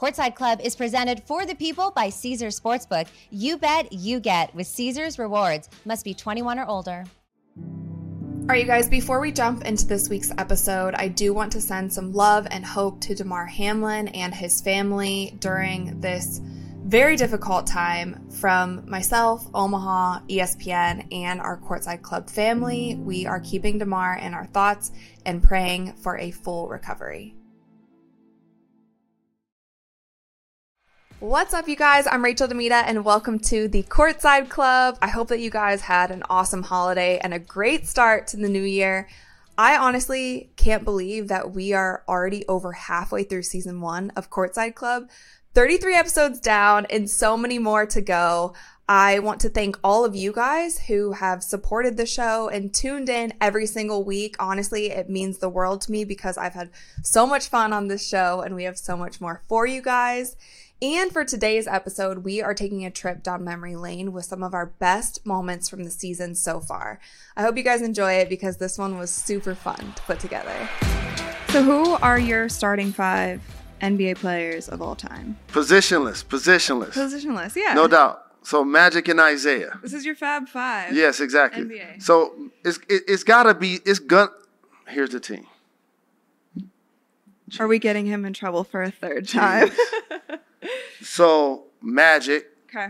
Courtside Club is presented for the people by Caesars Sportsbook. You bet, you get with Caesars Rewards. Must be 21 or older. All right, you guys, before we jump into this week's episode, I do want to send some love and hope to Damar Hamlin and his family during this very difficult time from myself, Omaha, ESPN, and our Courtside Club family. We are keeping Damar in our thoughts and praying for a full recovery. What's up, you guys? I'm Rachel DeMita, and welcome to the Courtside Club. I hope that you guys had an awesome holiday and a great start to the new year. I honestly can't believe that we are already over halfway through season one of Courtside Club. 33 episodes down and so many more to go. I want to thank all of you guys who have supported the show and tuned in every single week. Honestly, it means the world to me because I've had so much fun on this show and we have so much more for you guys. And for today's episode, we are taking a trip down memory lane with some of our best moments from the season so far. I hope you guys enjoy it because this one was super fun to put together. So, who are your starting five NBA players of all time? Positionless, positionless. Positionless, yeah. No doubt. So Magic and Isaiah. This is your Fab Five. Yes, exactly. NBA. So it's it, it's got to be it's gun. Here's the team. Are we getting him in trouble for a third time? So Magic, okay.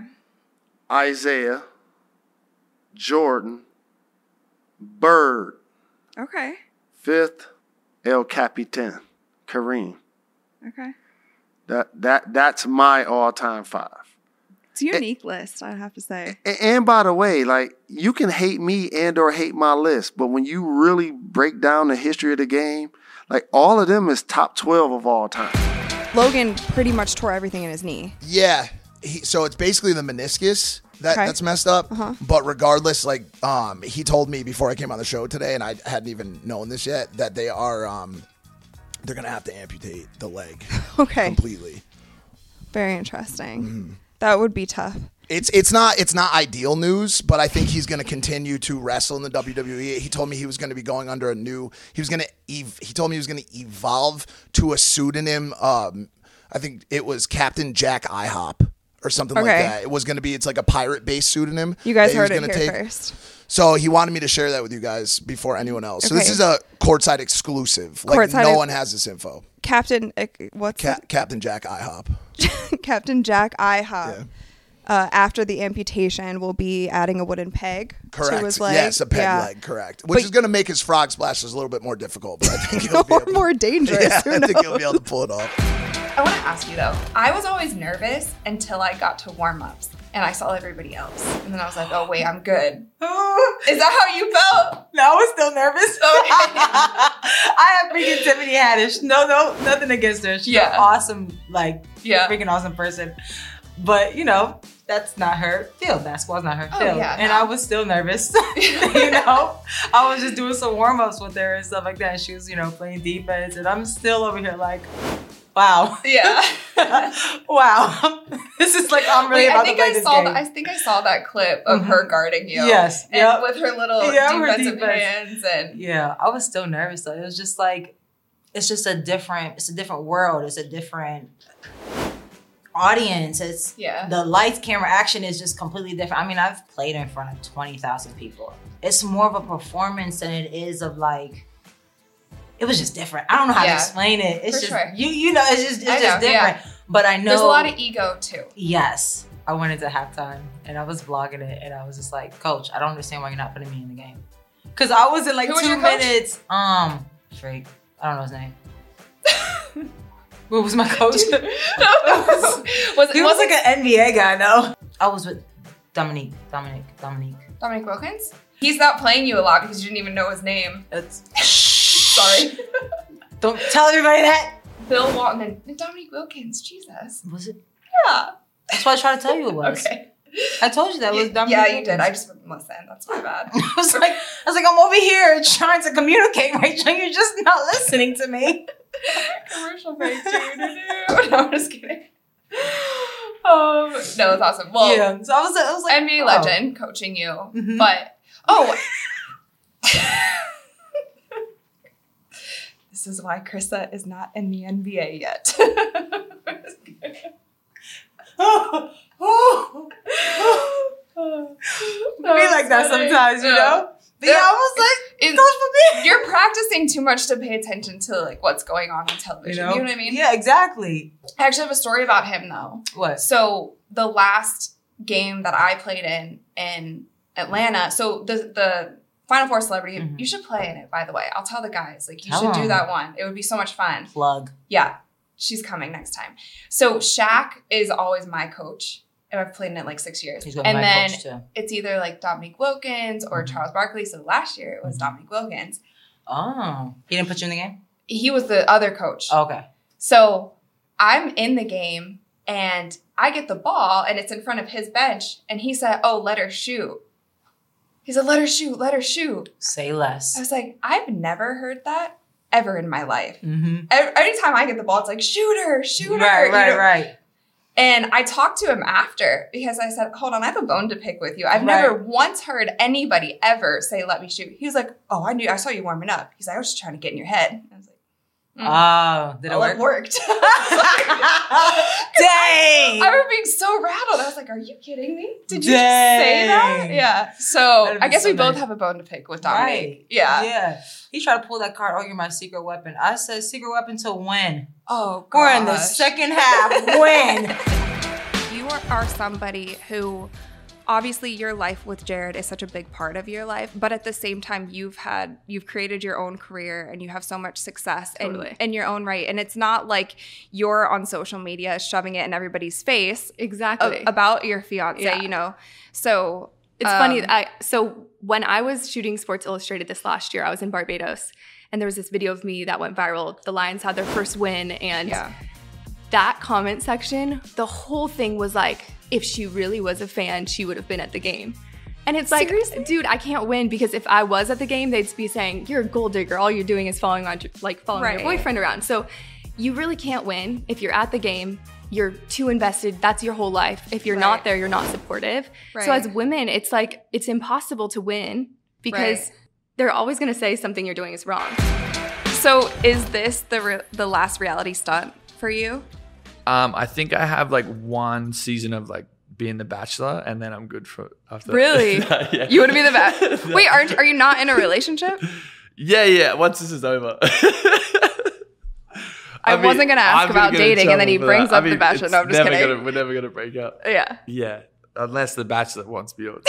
Isaiah, Jordan, Bird, Okay. fifth, El Capitan, Kareem. Okay. That that that's my all-time five. It's a unique list, I have to say. A- And by the way, like you can hate me and or hate my list, but when you really break down the history of the game, like all of them is top 12 of all time. Logan pretty much tore everything in his knee. Yeah. He, so it's basically the meniscus that, Okay. that's messed up. Uh-huh. But regardless, like um, he told me before I came on the show today, and I hadn't even known this yet, that they are um, they're gonna have to amputate the leg Okay. completely. Very interesting. Mm-hmm. That would be tough. It's it's not it's not ideal news, but I think he's going to continue to wrestle in the WWE. He told me he was going to be going under a new. He was going to ev- he told me he was going to evolve to a pseudonym. Um, I think it was Captain Jack IHOP or something like that. It was going to be it's like a pirate based pseudonym. You guys that he heard it here first. So he wanted me to share that with you guys before anyone else. So this is a courtside exclusive. Like Courtside no one has this info. Captain, uh, what's Ca- Captain Jack IHOP. Captain Jack IHOP. Yeah. Uh, after the amputation, will be adding a wooden peg Correct. to his leg. Yes, a peg Yeah. leg. Correct. Which But- is going to make his frog splashes a little bit more difficult, but I think he'll be Or able, more dangerous. Yeah, Who I think he'll be able to pull it off. I want to ask you though. I was always nervous until I got to warm ups and I saw everybody else. And then I was like, oh, wait, I'm good. Is that how you felt? No, I was still nervous. Okay. I have freaking Tiffany Haddish. No, no, nothing against her. She's Yeah. an awesome, like, Yeah. freaking awesome person. But you know, that's not her field. Basketball's not her Oh, field. yeah, and no. I was still nervous. you know, I was just doing some warm ups with her and stuff like that. She was, you know, playing defense, and I'm still over here like, wow, Yeah. wow, this is like I'm really Wait, about I think to play I this saw game. that. I think I saw that clip of mm-hmm. her guarding you. Yes, And yep. with her little Yeah, her defensive defense. hands and Yeah, I was still nervous though. It was just like it's just a different it's a different world. It's a different audience. It's Yeah. the lights, camera, action is just completely different. I mean, I've played in front of twenty thousand people. It's more of a performance than it is of like. It was just different. I don't know how Yeah, to explain it. It's for just sure. you. You know, it's just it's just know, yeah. different. But I know there's a lot of ego too. Yes. I went into halftime and I was vlogging it and I was just like, Coach, I don't understand why you're not putting me in the game. Cause I was in like Who two minutes. Um, Drake. I don't know his name. what was my coach? was it he was like an NBA guy, no? I was with Dominique. Dominique. Dominique. Dominic Wilkins? He's not playing you a lot because you didn't even know his name. It's Sorry. don't tell everybody that. Bill Walton and Dominique Wilkins. Jesus. Was it? Yeah. That's what I tried to tell you it was. Okay. I told you that was You- Dominique. yeah, you did. I just wouldn't listen. That's my bad. I was like, I was like, I'm over here trying to communicate, Rachel. You're just not listening to me. Commercial break. No, I'm just kidding. Um, no, that's awesome. Well, yeah. So I was, I was like, NBA oh. legend coaching you, Mhm. but oh, this is why Krista is not in the NBA yet. be like that sometimes, you know. But yeah, I was like, It- goes for me. You're practicing too much to pay attention to like what's going on on television. You know, what I mean? Yeah, exactly. I actually have a story about him though. What? So the last game that I played in in Atlanta, so the the Final Four celebrity, Mhm. you should play in it. By the way, I'll tell the guys like you Tell should do that one. It would be so much fun. Plug. Yeah, she's coming next time. So Shaq is always my coach. I've played in it like six years. He's And then too. it's either like Dominique Wilkins or Mhm. Charles Barkley. So last year it was Mhm. Dominique Wilkins. Oh, he didn't put you in the game. He was the other coach. Okay. So I'm in the game and I get the ball and it's in front of his bench. And he said, Oh, let her shoot. He said, Let her shoot, let her shoot. Say less. I was like, I've never heard that ever in my life. Mm-hmm. Every, anytime I get the ball, it's like, Shoot her, shoot her. Right, you right, know? right. And I talked to him after because I said, Hold on, I have a bone to pick with you. I've Right. never once heard anybody ever say, Let me shoot. He was like, Oh, I knew, I saw you warming up. He's like, I was just trying to get in your head. I was Mm. Oh, did it "Oh, work? worked. Dang. I was being so rattled. I was like, "Are you kidding me? Did you just say that?" Yeah. So I guess so we both have a bone to pick with Dominique. Right. Yeah. Yeah. He tried to pull that card. Oh, you're my secret weapon. I said secret weapon to when?" Oh, We're in the second half. when? You are, are somebody who obviously your life with Jared is such a big part of your life, but at the same time you've had you've created your own career and you have so much success in, Totally. in your own right. And it's not like you're on social media shoving it in everybody's face a- Exactly. about your fiance, Yeah. you know. So It's funny. um, I so when I was shooting Sports Illustrated this last year, I was in Barbados, and there was this video of me that went viral. The Lions had their first win, and yeah. that comment section, the whole thing was like, if she really was a fan, she would have been at the game. And it's like, Seriously? dude, I can't win because if I was at the game, they'd be saying, "You're a gold digger. All you're doing is following on, like following Right. your boyfriend around." So, you really can't win if you're at the game. You're too invested. That's your whole life. If you're Right. not there, you're not supportive. So, as women, it's like it's impossible to win because Right. they're always going to say something you're doing is wrong. So is this the re- the last reality stunt for you? Um, I think I have like one season of like being the Bachelor, and then I'm good for after. Really? that. yeah. You want to be the best? Wait, aren't are you not in a relationship? Yeah, yeah. Once this is over. I wasn't gonna ask I'm about in dating, and then he brings that. up The Bachelor. No, I'm just kidding. Gonna, we're never gonna break up. Yeah. Yeah, unless the Bachelor wants me on.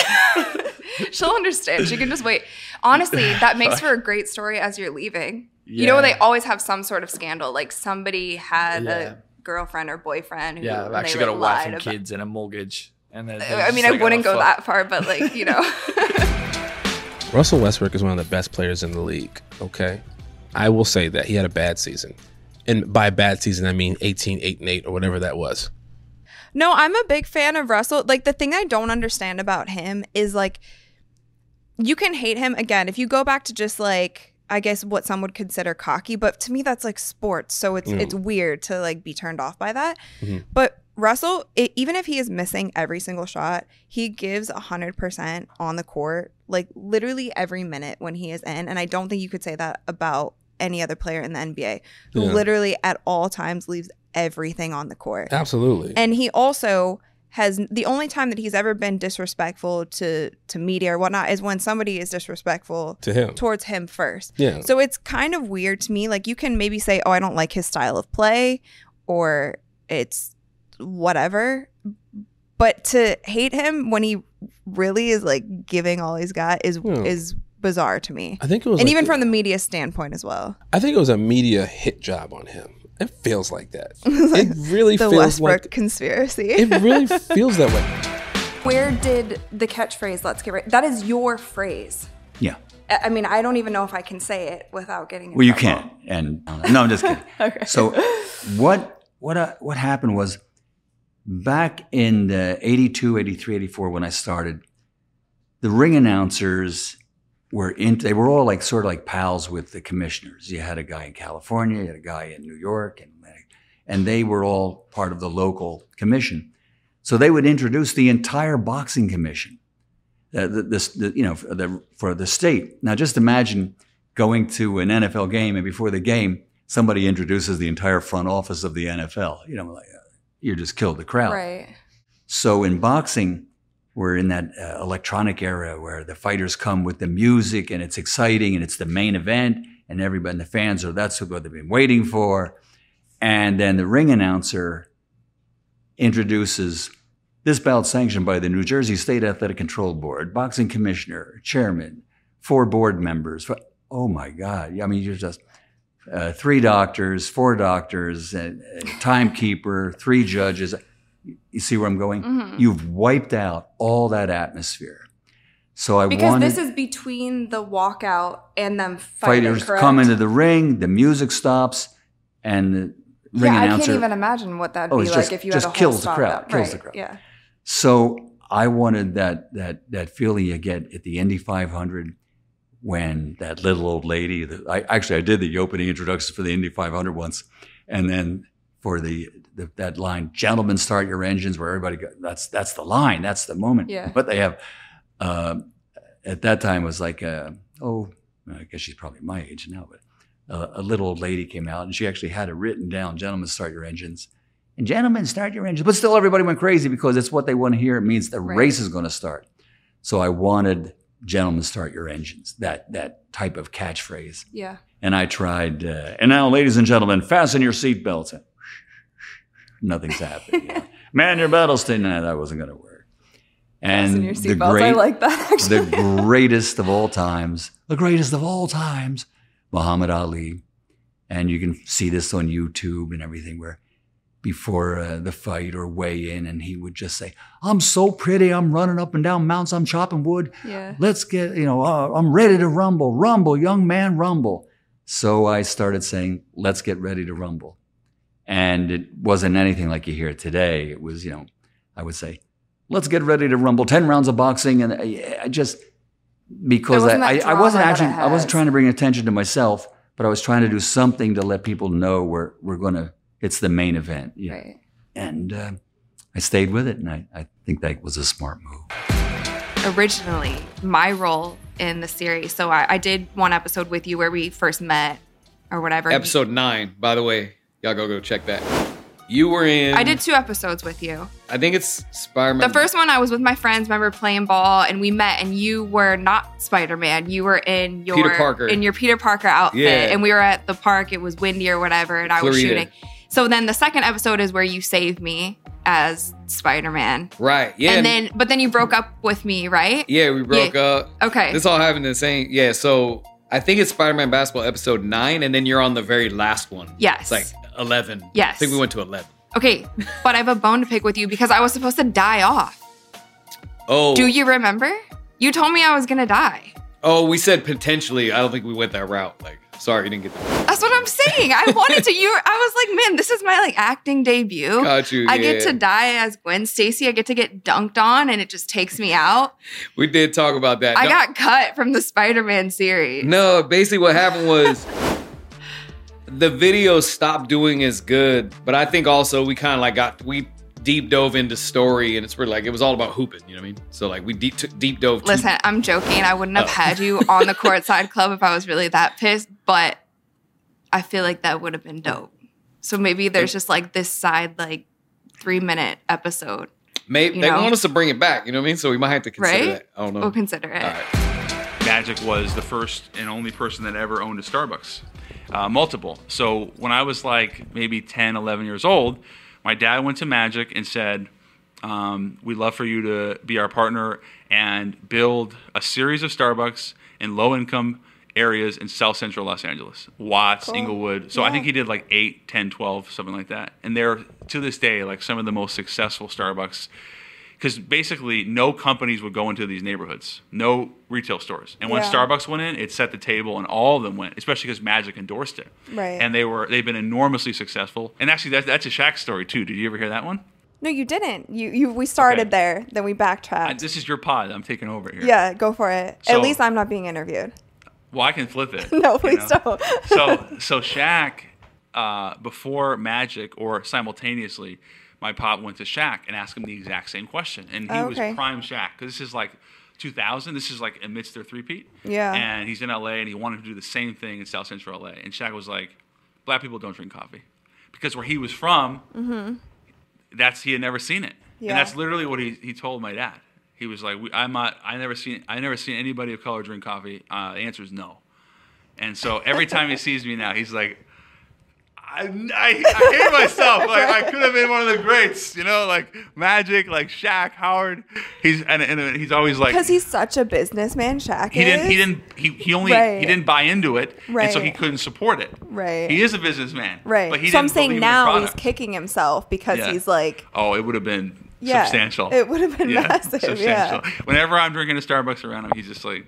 She'll understand. She can just wait. Honestly, that makes for a great story as you're leaving. You know, they always have some sort of scandal. Like somebody had Yeah. a girlfriend or boyfriend who Yeah, I've and they, actually like, got a wife and about- kids and a mortgage. And then I mean, I oh, wouldn't go that far, but like, you know. Russell Westbrook is one of the best players in the league. Okay, I will say that he had a bad season, and by bad season I mean 18, 8, and 8 or whatever that was. No, I'm a big fan of Russell. Like the thing I don't understand about him is like you can hate him again if you go back to just like I guess what some would consider cocky, but to me that's like sports, so it's Mm. it's weird to like be turned off by that. Mhm. But Russell, it, even if he is missing every single shot, he gives 100% on the court, like literally every minute when he is in. And I don't think you could say that about any other player in the NBA who Yeah. literally at all times leaves everything on the court. Absolutely. And he also has the only time that he's ever been disrespectful to to media or whatnot is when somebody is disrespectful to him. towards him first. Yeah. So it's kind of weird to me. Like you can maybe say, "Oh, I don't like his style of play," or it's whatever. But to hate him when he really is like giving all he's got is Hmm. is bizarre to me. I think it was And like even the- from the media standpoint as well. I think it was a media hit job on him. It feels like that. it really The feels Westbrook like conspiracy. it really feels that way. Where did the catchphrase "Let's get right"? That is your phrase. Yeah. I I mean, I don't even know if I can say it without getting. Well, you can't. And no, I'm just kidding. Okay. So what what uh, what happened was back in the 82, 83, 84 when I started, the ring announcers were in they were all like sort of like pals with the commissioners. You had a guy in California, you had a guy in New York and and they were all part of the local commission. So they would introduce the entire boxing commission. Uh, the, this, the, you know, for the, for the state. Now, just imagine going to an NFL game and before the game, somebody introduces the entire front office of the NFL. You know, like, uh, you just killed the crowd. Right. So in boxing, we're in that uh, electronic era where the fighters come with the music and it's exciting and it's the main event and everybody and the fans are that's what they've been waiting for. And then the ring announcer introduces this bout sanctioned by the New Jersey State Athletic Control Board, boxing commissioner, chairman, four board members. Oh my God. I mean, you're just uh, three doctors, four doctors, a timekeeper, three judges. You see where I'm going? Mhm. You've wiped out all that atmosphere. So I Because wanted this is between the walkout and them fighting, fighters correct? come into the ring, the music stops, and the ring yeah, announcer. I can't even imagine what that'd Oh, be like just- if you just had a kills whole the crowd, that- kills the right, crowd. Yeah. So I wanted that that that feeling you get at the Indy 500 when that little old lady. The, I actually I did the opening introductions for the Indy 500 once, and then for the, the that line, "Gentlemen, start your engines," where everybody go, that's that's the line, that's the moment. Yeah. But they have um, at that time was like uh, oh I guess she's probably my age now, but uh, a little old lady came out and she actually had it written down, "Gentlemen, start your engines." And gentlemen, start your engines. But still, everybody went crazy because it's what they want to hear. It means the Right. race is going to start. So I wanted "Gentlemen, start your engines." That that type of catchphrase. Yeah. And I tried. Uh, and now, ladies and gentlemen, fasten your seatbelts. Nothing's happening. Man, your battle's. Nah, that wasn't going to work. And the great, I like that actually. the greatest of all times, the greatest of all times, Muhammad Ali. And you can see this on YouTube and everything where before uh, the fight or weigh in, and he would just say, I'm so pretty. I'm running up and down mountains. I'm chopping wood. Yeah. Let's get, you know, uh, I'm ready to rumble. Rumble, young man, rumble. So I started saying, let's get ready to rumble. And it wasn't anything like you hear today. It was, you know, I would say, let's get ready to rumble. 10 rounds of boxing. And I, I just, because wasn't I, I, I wasn't actually, I wasn't trying to bring attention to myself, but I was trying to do something to let people know we're, we're going to, it's the main event. you know. Right. And uh, I stayed with it. And I, I think that was a smart move. originally my role in the series. So I, I did one episode with you where we first met or whatever. Episode nine, by the way. Y'all go go check that. You were in. I did two episodes with you. I think it's Spider Man. The first one I was with my friends, remember playing ball, and we met, and you were not Spider Man. You were in your Peter Parker. in your Peter Parker outfit, Yeah. and we were at the park. It was windy or whatever, and I was shooting. So then the second episode is where you save me as Spider Man. Right. Yeah. And then, but then you broke up with me, right? Yeah, we broke Yeah. up. Okay. This all happened in the same. Yeah. So I think it's Spider Man Basketball episode nine, and then you're on the very last one. Yes. It's like 11. Yes. I think we went to 11. Okay, but I have a bone to pick with you because I was supposed to die off. Oh. Do you remember? You told me I was gonna die. Oh, we said potentially. I don't think we went that route. Like, sorry, you didn't get that. That's what I'm saying. I wanted to. You. I was like, man, this is my like acting debut. Got you, I get to die as Gwen Stacy. I get to get dunked on, and it just takes me out. We did talk about that. I No- got cut from the Spider-Man series. No, basically what happened was the video stopped doing as good, but I think also we kind of like got we deep dove into story and it's really like it was all about hooping, you know what I mean? So like we deep took deep dove. too- Listen, I'm joking. I wouldn't have Oh. had you on the courtside club if I was really that pissed, but I feel like that would have been dope. So maybe there's just like this side like three minute episode. maybe they know? want us to bring it back, you know what I mean? So we might have to consider Right? that. I don't know. We'll consider it. Magic was the first and only person that ever owned a Starbucks, uh, multiple. So when I was like maybe 10, 11 years old, my dad went to Magic and said, um, We'd love for you to be our partner and build a series of Starbucks in low income areas in South Central Los Angeles, Watts, Cool. Inglewood. So I think he did like 8, 10, 12, something like that. And they're to this day like some of the most successful Starbucks because basically no companies would go into these neighborhoods, no retail stores. And when Yeah. Starbucks went in, it set the table, and all of them went, especially because Magic endorsed it. Right. And they were they've been enormously successful. And actually, that's that's a Shaq story too. Did you ever hear that one? No, you didn't. You you we started Okay. there, then we backtracked. Uh, this is your pod. I'm taking over here. yeah, go for it. So- At least I'm not being interviewed. Well, I can flip it. No, you please know? don't. so so Shaq, uh, before Magic or simultaneously, my pop went to Shaq and asked him the exact same question, and he Oh, was prime Shaq because this is like 2000. This is like amidst their three-peat. Yeah. And he's in LA and he wanted to do the same thing in South Central LA, and Shaq was like, "Black people don't drink coffee," because where he was from, Mm-hmm. that's he had never seen it. Yeah. And that's literally what he, he told my dad. He was like, we, "I'm not. I never seen. I never seen anybody of color drink coffee. Uh, the answer is no." And so every time he sees me now, he's like, I, I, I hate myself. Like I could have been one of the greats, you know, like Magic, like Shaq, Howard. He's and, and he's always like because he's such a businessman, Shaq. he didn't he didn't he, he only Right. he didn't buy into it, right. and so he couldn't support it. Right. He is a businessman, Right. But he so I'm saying now he's kicking himself because Yeah. he's like, Oh, it would have been Yeah, substantial. it would have been massive, yeah. Substantial. Whenever I'm drinking a Starbucks around him, he's just like,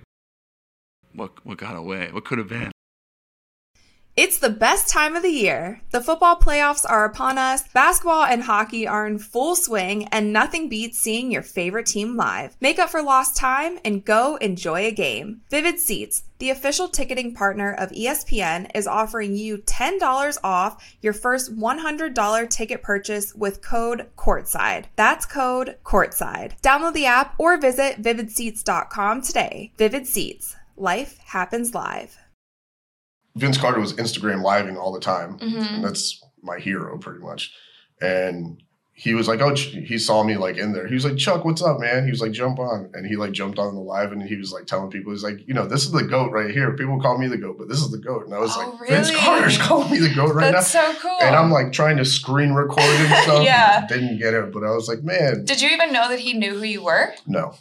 "What what got away? What could have been?" It's the best time of the year. The football playoffs are upon us, basketball and hockey are in full swing, and nothing beats seeing your favorite team live. Make up for lost time and go enjoy a game. Vivid Seats, the official ticketing partner of ESPN, is offering you $10 off your first $100 ticket purchase with code COURTSIDE. That's code COURTSIDE. Download the app or visit vividseats.com today. Vivid Seats. Life happens live. Vince Carter was Instagram living all the time, Mhm. that's my hero pretty much. And he was like, "Oh," he saw me like in there. He was like, "Chuck, what's up, man?" He was like, "Jump on," and he like jumped on the live, and he was like telling people, "He's like, you know, this is the goat right here. People call me the goat, but this is the goat." And I was like, "Vince? Carter's calling me the goat right That's now." That's so cool. And I'm like trying to screen record and stuff. Yeah. Didn't get it, but I was like, "Man, Did you even know that he knew who you were? no."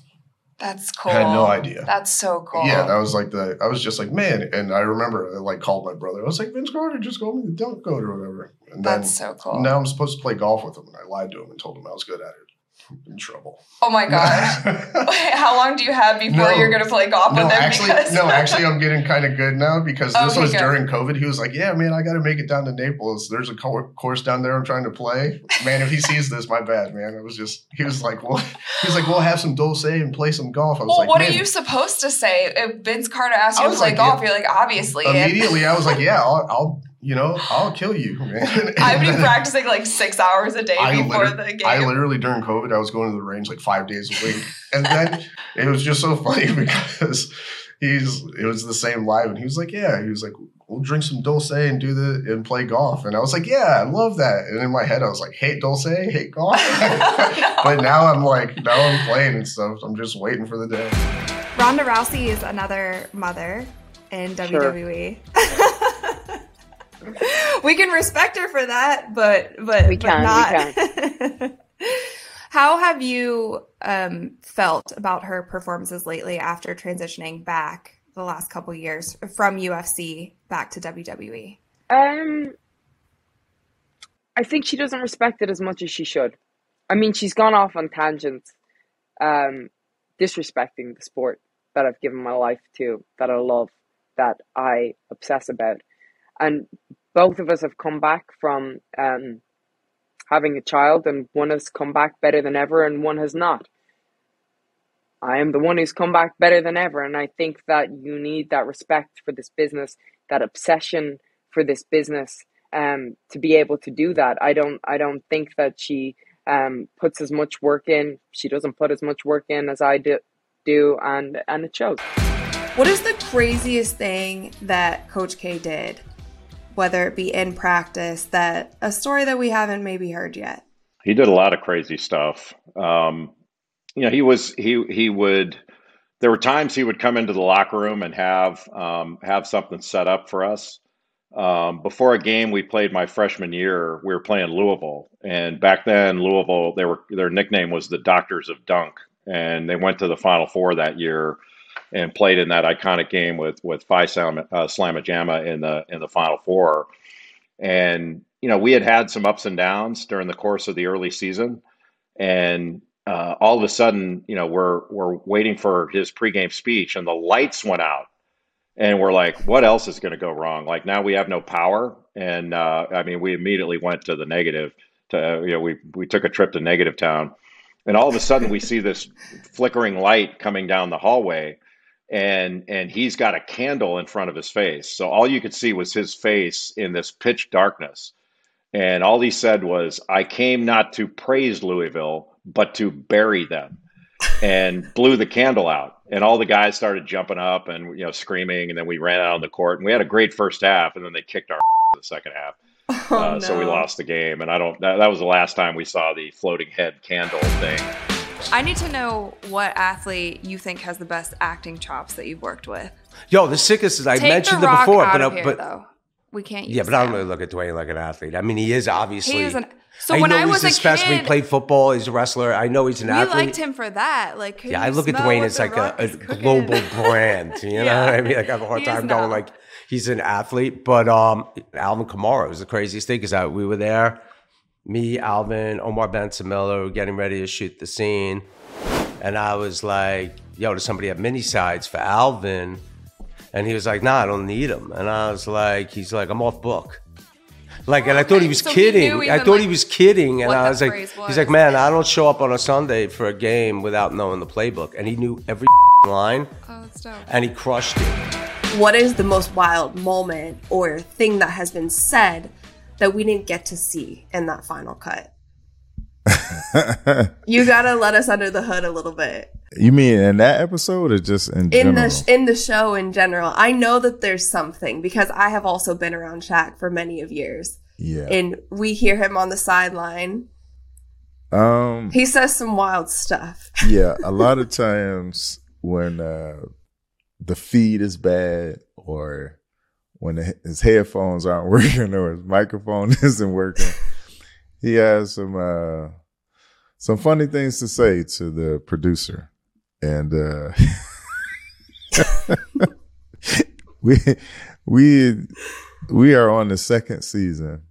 That's cool. I had no idea. That's so cool. Yeah, that was like the. I was just like, man, and I remember I like called my brother. I was like, Vince Carter just called me the dunk goat or whatever. And then That's so cool. Now I'm supposed to play golf with him, and I lied to him and told him I was good at it. In trouble. Oh my gosh. How long do you have before No. you're gonna play golf No, with him? actually, because no, actually, I'm getting kind of good now because this oh, Okay, was during COVID. He was like, "Yeah, man, I got to make it down to Naples. There's a course down there I'm trying to play. Man, if he sees this, my bad, man. It was just he was like, well, he was like, we'll have some dulce and play some golf. I was well, like, what man, are you supposed to say? If Vince Carter asks you to play like, golf, yeah. you're like, obviously. Immediately I was like, yeah, I'll, I'll you know, I'll kill you, man. I've been practicing like six hours a day I, before liter- the game. I literally during COVID, I was going to the range like five days a week, and then it was just so funny because he's it was the same live, and he was like, yeah, he was like, we'll drink some dulce and do the and play golf, and I was like, yeah, I love that, and in my head I was like, hate dulce, hate golf, but now I'm like, now I'm playing and stuff. I'm just waiting for the day. Ronda Rousey is another mother in WWE. we can respect her for that, but but We but can, we not. How have you um, felt about her performances lately after transitioning back the last couple years from UFC back to? WWE? Um, I think she doesn't respect it as much as she should. I mean, she's gone off on tangents, um, disrespecting the sport that I've given my life to, that I love, that I obsess about. And both of us have come back from um, having a child, and one has come back better than ever, and one has not. I am the one who's come back better than ever, and I think that you need that respect for this business, that obsession for this business, um, to be able to do that. I don't, I don't think that she um puts as much work in. She doesn't put as much work in as I do, do, and and it shows. What is the craziest thing that Coach K did, whether it be in practice, that a story that we haven't maybe heard yet? he did a lot of crazy stuff. Um, you know, he was he he would. There were times he would come into the locker room and have um, have something set up for us. Um, before a game we played my freshman year, we were playing Louisville, and back then Louisville, they were their nickname was the Doctors of Dunk, and they went to the Final Four that year and played in that iconic game with with Phi Slam, uh, in the in the Final Four. And you know, we had had some ups and downs during the course of the early season, and uh, all of a sudden, you know, we're we're waiting for his pregame speech, and the lights went out, and we're like, what else is going to go wrong? Like now we have no power, and uh, I mean, we immediately went to the negative. To you know, we we took a trip to Negative Town, and all of a sudden we see this flickering light coming down the hallway, and and he's got a candle in front of his face, so all you could see was his face in this pitch darkness. And all he said was, I came not to praise Louisville, but to bury them. And blew the candle out. And all the guys started jumping up and you know screaming. And then we ran out on the court and we had a great first half. And then they kicked our in the second half. uh, so we lost the game. And I don't. That, that was the last time we saw the floating head candle thing. I need to know what athlete you think has the best acting chops that you've worked with. Yo, the sickest is I Take mentioned the it rock before, out but of here, but though. We can't use yeah, but I don't that. really look at Dwayne like an athlete. I mean, he is obviously. He an- so I when know I he's was a special. He kid- played football. He's a wrestler. I know he's an We athlete. liked him for that. Like, could Yeah, I you look at smell Dwayne what as The like Rock a, is a cooking? global brand. You know Yeah. what I mean? Like I have a hard He time going like he's an athlete. But um, Alvin Kamara was the craziest thing because we were there, me, Alvin, Omar Benson were getting ready to shoot the scene, and I was like, "Yo, does somebody have mini sides for Alvin?" And he was like, "Nah, I don't need them." And I was like, "He's like, I'm off book." Like, and I thought he was So kidding. I even, thought he was kidding, and I was like, phrase he's like, man, I don't show up on a Sunday for a game without knowing the playbook, and he knew every line, Oh, that's dope. and he crushed it. What is the most wild moment or thing that has been said that we didn't get to see in that final cut? You gotta let us under the hood a little bit. You mean in that episode or just in, in general? the sh- in the show in general. I know that there's something because I have also been around Shaq for many of years, yeah. and we hear him on the sideline. um. He says some wild stuff. yeah. A lot of times when uh, the feed is bad or when the, his headphones aren't working or his microphone isn't working, he has some uh, some funny things to say to the producer, and uh, we we we are on the second season,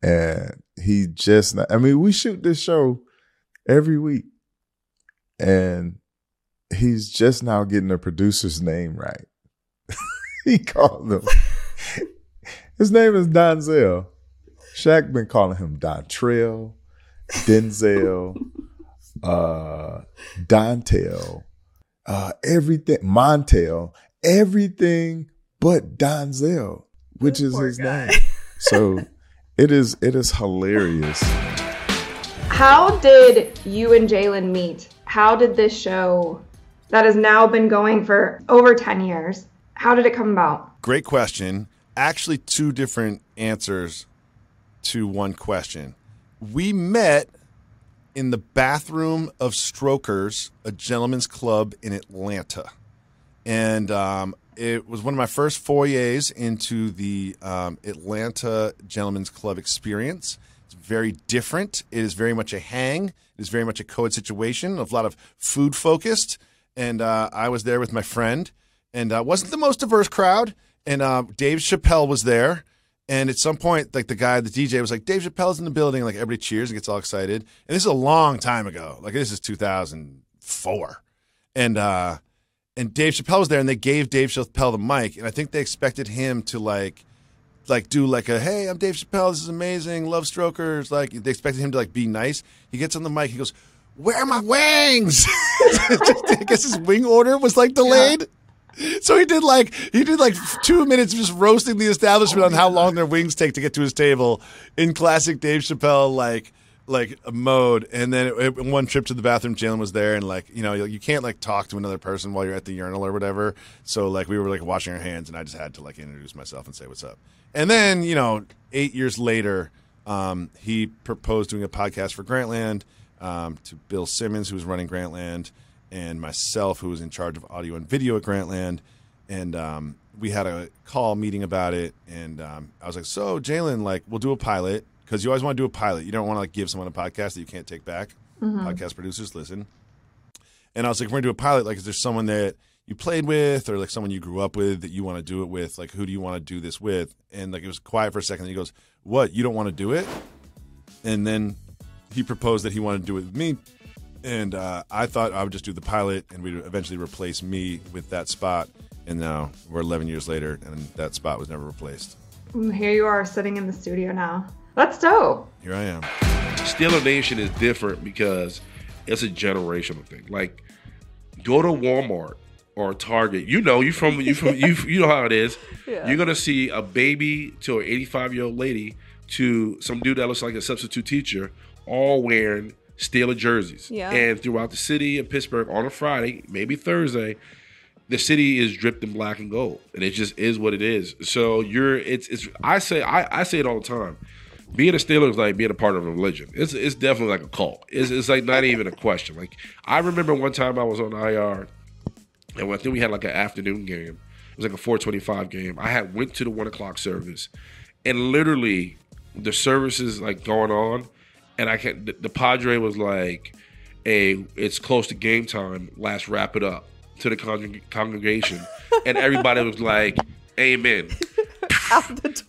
and he just not, I mean we shoot this show every week, and he's just now getting the producer's name right. he called him. His name is Donzel. Shaq been calling him Dontrell, Denzel, uh, Dontel, uh, everything, Montel, everything but Donzel, which is his name. So it is it is hilarious. How did you and Jalen meet? How did this show that has now been going for over 10 years, how did it come about? Great question. Actually, two different answers to one question. We met in the bathroom of Strokers, a gentleman's club in Atlanta. And um, it was one of my first forays into the um, Atlanta Gentlemen's Club experience. It's very different. It is very much a hang. It is very much a co-ed situation, a lot of food focused. And uh, I was there with my friend, and uh, wasn't the most diverse crowd. And uh, Dave Chappelle was there. And at some point, like the guy, the DJ was like, Dave Chappelle's in the building. Like everybody cheers and gets all excited. And this is a long time ago. Like this is 2004. And uh, and Dave Chappelle was there, and they gave Dave Chappelle the mic, and I think they expected him to like, like do like a hey, I'm Dave Chappelle, this is amazing, love strokers. Like they expected him to like be nice. He gets on the mic, he goes, "Where are my wings?" I guess his wing order was like delayed. So he did like he did like two minutes just roasting the establishment on how long their wings take to get to his table in classic Dave Chappelle like like mode. And then it, it- one trip to the bathroom, Jalen was there, and like you know you, you can't like talk to another person while you're at the urinal or whatever. So like we were like washing our hands, and I just had to like introduce myself and say what's up. And then you know eight years later, um, he proposed doing a podcast for Grantland um, to Bill Simmons, who was running Grantland, and myself, who was in charge of audio and video at Grantland. And um, we had a call meeting about it. And um, I was like, so, Jalen, like, we'll do a pilot because you always want to do a pilot. You don't want to like give someone a podcast that you can't take back. Mhm. Podcast producers listen. And I was like, we're going to do a pilot. Like, is there someone that you played with or like someone you grew up with that you want to do it with? Like, who do you want to do this with? And like, it was quiet for a second. And he goes, what? You don't want to do it? And then he proposed that he wanted to do it with me. And uh, I thought I would just do the pilot and we'd eventually replace me with that spot. And now we're 11 years later and that spot was never replaced. Mm, Here you are sitting in the studio now. That's dope. Here I am. Steeler Nation is different because it's a generational thing. Like, go to Walmart or Target. You know, you from you from you you know how it is. Yeah. You're gonna see a baby to an 85 year old lady to some dude that looks like a substitute teacher, all wearing Steeler jerseys. Yeah. And throughout the city of Pittsburgh on a Friday, maybe Thursday, the city is dripped in black and gold, and it just is what it is. So you're it's it's I say I, I say it all the time. being a Steeler is like being a part of a religion. It's it's definitely like a cult. It's it's like not even a question. Like I remember one time I was on IR, and I think we had like an afternoon game. It was like a four twenty five game. I had went to the one o'clock service, and literally the service is like going on, and I can the, the Padre was like, "Hey, it's close to game time. Let's wrap it up." To the con- congregation, and everybody was like, "Amen."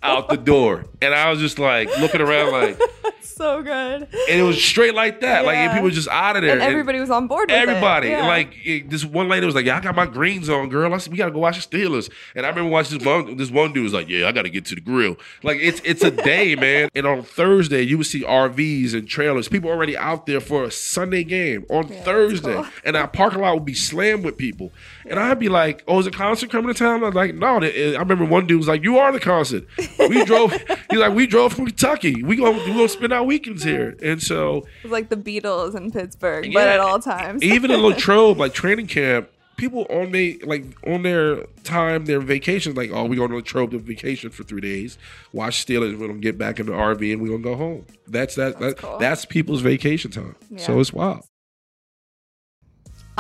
out the door. And I was just like looking around like so good. and it was straight like that. Like and people was just out of there. And everybody was on board. Everybody. Yeah. Like it- this one lady was like, Yeah, I got my greens on, girl. I said, we gotta go watch the Steelers. And I remember watching this one this one dude was like, Yeah, I gotta get to the grill. Like it's it's a day, man. And on Thursday you would see RVs and trailers. People already out there for a Sunday game on Thursday. And our parking lot would be slammed with people. And I'd be like, Oh, is a concert coming to town? I was like, No. Eh, I remember one dude was like, You are the concert. We drove he's like, We drove from Kentucky. We gonna we gonna spend our weekends here. And so It was like the Beatles in Pittsburgh, but at all times. even in Latrobe, like training camp, people on they like on their time, their vacations, like, oh, we're going to Latrobe to vacation for three days, watch Steelers, we're gonna get back in the RV and we're gonna go home. That's that, that that's people's vacation time. So it's wild.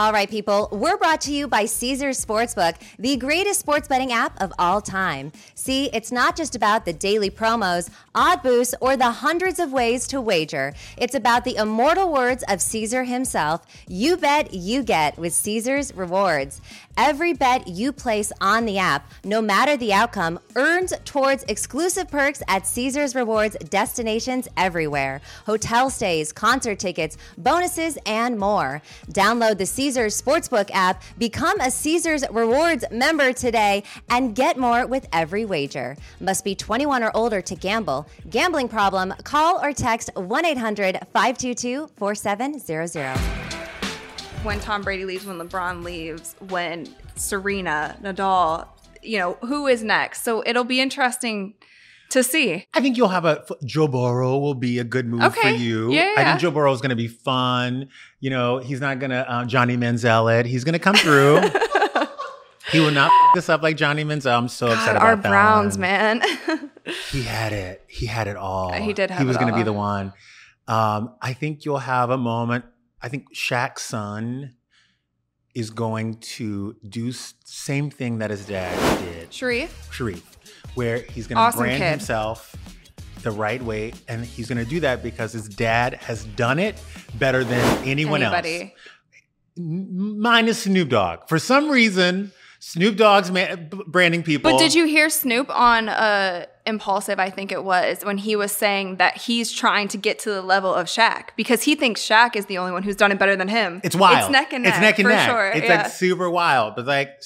All right, people, we're brought to you by Caesars Sportsbook, the greatest sports betting app of all time. See, it's not just about the daily promos, odd boosts, or the hundreds of ways to wager. It's about the immortal words of Caesar himself you bet, you get with Caesars Rewards. Every bet you place on the app, no matter the outcome, earns towards exclusive perks at Caesars Rewards destinations everywhere hotel stays, concert tickets, bonuses, and more. Download the Caesars Sportsbook app, become a Caesars Rewards member today, and get more with every wager. Must be 21 or older to gamble. Gambling problem? Call or text 1 800 522 4700. when Tom Brady leaves, when LeBron leaves, when Serena, Nadal, you know, who is next? So it'll be interesting to see. I think you'll have a Joe Burrow will be a good move for Okay. you. Yeah, I yeah. think Joe Burrow is going to be fun. You know, he's not going to uh, Johnny Manziel it. He's going to come through. he will not f- this up like Johnny Manziel. I'm so upset God, about our that. Browns, one. man. He had it. He had it all. He did He was going to be the one. Um, I think you'll have a moment. I think Shaq's son is going to do same thing that his dad did. Shareef. Shareef, where he's going to Awesome brand kid. himself the right way, and he's going to do that because his dad has done it better than anyone else. Anybody. M- minus Snoop Dogg. For some reason, Snoop Dogg's man- branding people. But did you hear Snoop on uh, Impulsive, I think it was, when he was saying that he's trying to get to the level of Shaq because he thinks Shaq is the only one who's done it better than him. It's wild. It's neck and neck. It's neck and for neck. Sure. It's yeah. like super wild. But like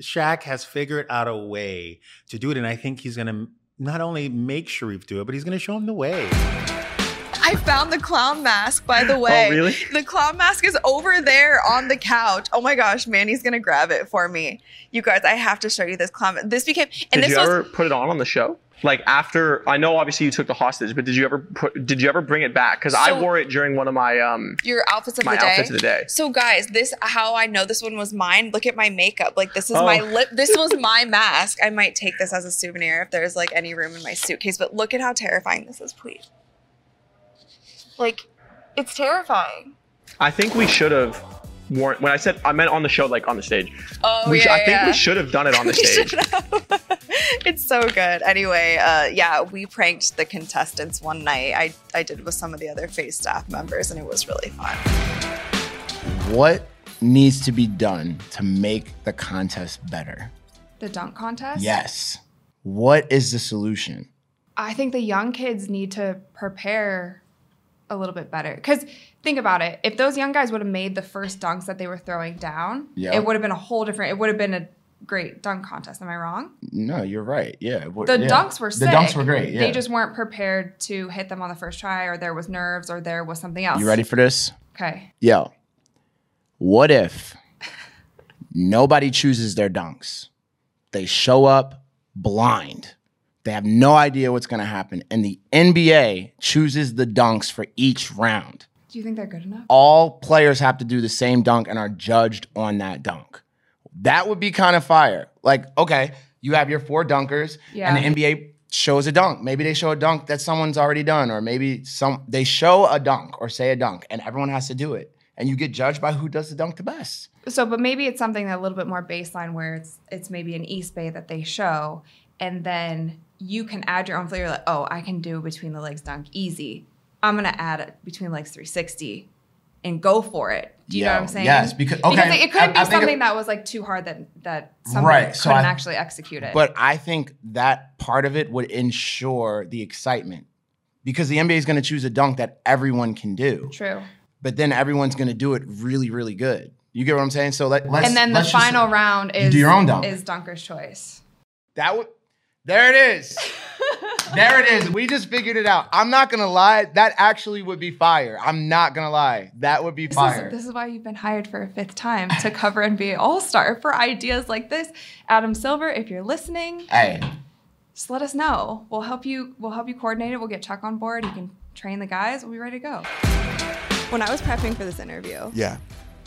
Shaq has figured out a way to do it, and I think he's gonna not only make Shareef do it, but he's gonna show him the way. I found the clown mask, by the oh, way. Oh, really? The clown mask is over there on the couch. Oh my gosh, Manny's gonna grab it for me. You guys, I have to show you this clown. This became and did this you was ever put it on on the show? Like after, I know obviously you took the hostage, but did you ever put? Did you ever bring it back? Because I wore it during one of my um. your outfits of My the day. outfits of the day. So guys, this how I know this one was mine. Look at my makeup. Like this is Oh. my lip. This was my mask. I might take this as a souvenir if there's like any room in my suitcase. But look at how terrifying this is, please. Like, it's terrifying. I think we should have worn. When I said I meant on the show, like on the stage. Oh, we sh- yeah, I think yeah. we should have done it on the We stage. It's so good. Anyway, uh, yeah, we pranked the contestants one night. I I did with some of the other Face staff members, and it was really fun. What needs to be done to make the contest better? The dunk contest? Yes. What is the solution? I think the young kids need to prepare a little bit better. Because think about it. If those young guys would have made the first dunks that they were throwing down, Yeah. it would have been a whole different, it would have been a great dunk contest. Am I wrong? No, you're right. Yeah. The yeah. dunks were The dunks were great. Yeah. They just weren't prepared to hit them on the first try, or there was nerves, or there was something else. You ready for this? Okay. Yo. What if nobody chooses their dunks? They show up blind. They have no idea what's going to happen. And the NBA chooses the dunks for each round. Do you think they're good enough? All players have to do the same dunk and are judged on that dunk. That would be kind of fire. Like, okay, you have your four dunkers, Yeah. and the NBA shows a dunk. Maybe they show a dunk that someone's already done, or maybe some they show a dunk or say a dunk, and everyone has to do it. And you get judged by who does the dunk the best. So, but maybe it's something that a little bit more baseline where it's it's maybe an East Bay that they show, and then you can add your own flavor. Like, oh, I can do between the legs dunk easy. I'm gonna add it between legs 360 and go for it. Do you know what I'm saying? yes, because- okay, because it, it couldn't I- be I something it- that was like too hard that that someone Right, so couldn't I- actually execute it. But I think that part of it would ensure the excitement because the NBA is going to choose a dunk that everyone can do. True. But then everyone's going to do it really, really good. You get what I'm saying? So let, let's and then the let's just- final round is do your own dunk. is Dunker's choice. That would there it is. there it is. We just figured it out. I'm not gonna lie. That actually would be fire. I'm not gonna lie. That would be This fire. is, this is why you've been hired for a fifth time to cover NBA All Star for ideas like this. Adam Silver, if you're listening, hey, just let us know. We'll help you. We'll help you coordinate it. We'll get Chuck on board. He can train the guys. We'll be ready to go. When I was prepping for this interview, Yeah.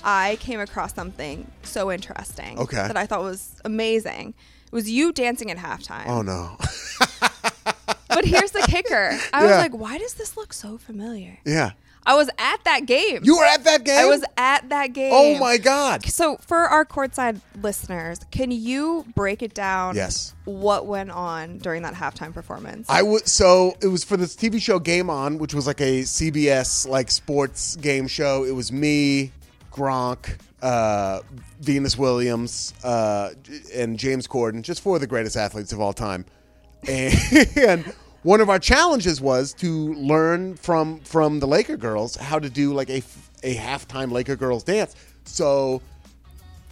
I came across something so interesting Okay. that I thought was amazing. It was you dancing at halftime. Oh no. But here's the kicker. I was like, why does this look so familiar? Yeah. I was at that game. You were at that game? I was at that game. Oh my God. So for our courtside listeners, can you break it down? Yes. What went on during that halftime performance? I would so it was for this TV show Game On, which was like a CBS like sports game show. It was me, Gronk, uh, Venus Williams, uh, and James Corden, just four of the greatest athletes of all time. And one of our challenges was to learn from from the Laker girls how to do like a a halftime Laker girls dance. So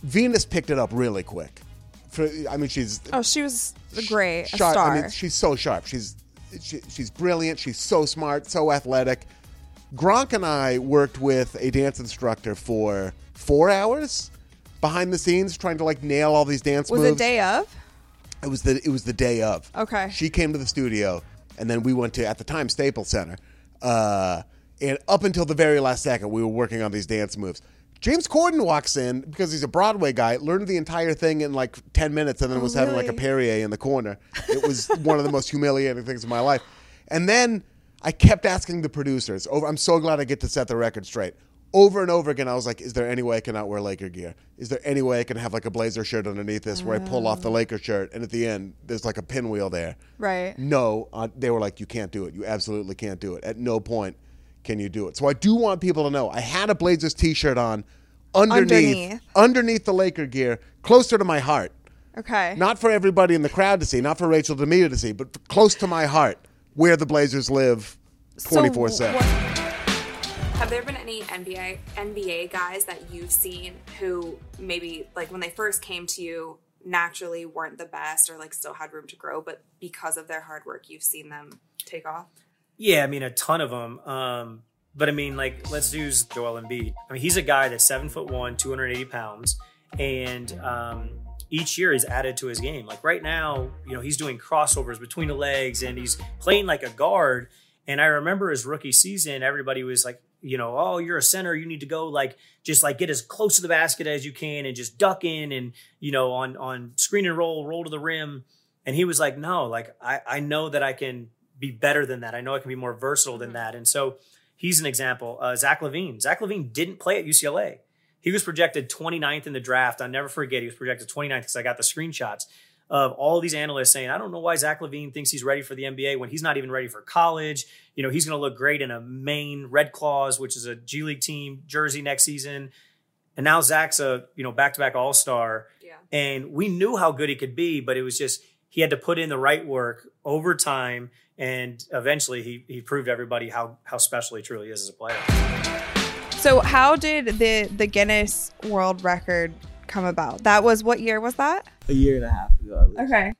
Venus picked it up really quick. For, I mean, she's oh, she was great, a sharp. star. I mean, she's so sharp. She's she, she's brilliant. She's so smart, so athletic. Gronk and I worked with a dance instructor for four hours behind the scenes, trying to like nail all these dance moves. was moves. it day of? It was the it was the day of. Okay. She came to the studio, and then we went to at the time Staples Center. Uh, and up until the very last second, we were working on these dance moves. James Corden walks in because he's a Broadway guy, learned the entire thing in like 10 minutes, and then Oh, was having like a? Perrier in the corner. It was one of the most humiliating things of my life. And then I kept asking the producers, over, I'm so glad I get to set the record straight. Over and over again, I was like, is there any way I can not wear Laker gear? Is there any way I can have like a blazer shirt underneath this where I pull off the Oh. Laker shirt and at the end, there's like a pinwheel there? Right. No, uh, they were like, you can't do it. You absolutely can't do it. At no point can you do it. So I do want people to know I had a Blazers t shirt on underneath, Underneath. underneath the Laker gear, closer to my heart. Okay. Not for everybody in the crowd to see, not for Rachel DeMita to see, but close to my heart, where the Blazers live 24 7. Have there been any NBA NBA guys that you've seen who maybe like when they first came to you naturally weren't the best or like still had room to grow, but because of their hard work, you've seen them take off? Yeah, I mean a ton of them. Um, but I mean, like let's use Joel Embiid. I mean, he's a guy that's seven foot one, two hundred eighty pounds, and um, each year he's added to his game. Like right now, you know, he's doing crossovers between the legs, and he's playing like a guard. And I remember his rookie season, everybody was like, you know, oh, you're a center, you need to go like just like get as close to the basket as you can and just duck in and you know on on screen and roll, roll to the rim. And he was like, no, like I I know that I can be better than that. I know I can be more versatile than that. And so he's an example. Uh, Zach LaVine. Zach LaVine didn't play at UCLA. He was projected 29th in the draft. I'll never forget. He was projected 29th because I got the screenshots of all these analysts saying, I don't know why Zach LaVine thinks he's ready for the NBA when he's not even ready for college. You know, he's going to look great in a Maine Red Claws, which is a G League team jersey next season. And now Zach's a, you know, back to back All Star. Yeah. And we knew how good he could be, but it was just, he had to put in the right work over time. And eventually he, he proved everybody how, how special he truly is as a player. So how did the the Guinness World Record come about? That was what year was that? A year and a half ago. Okay.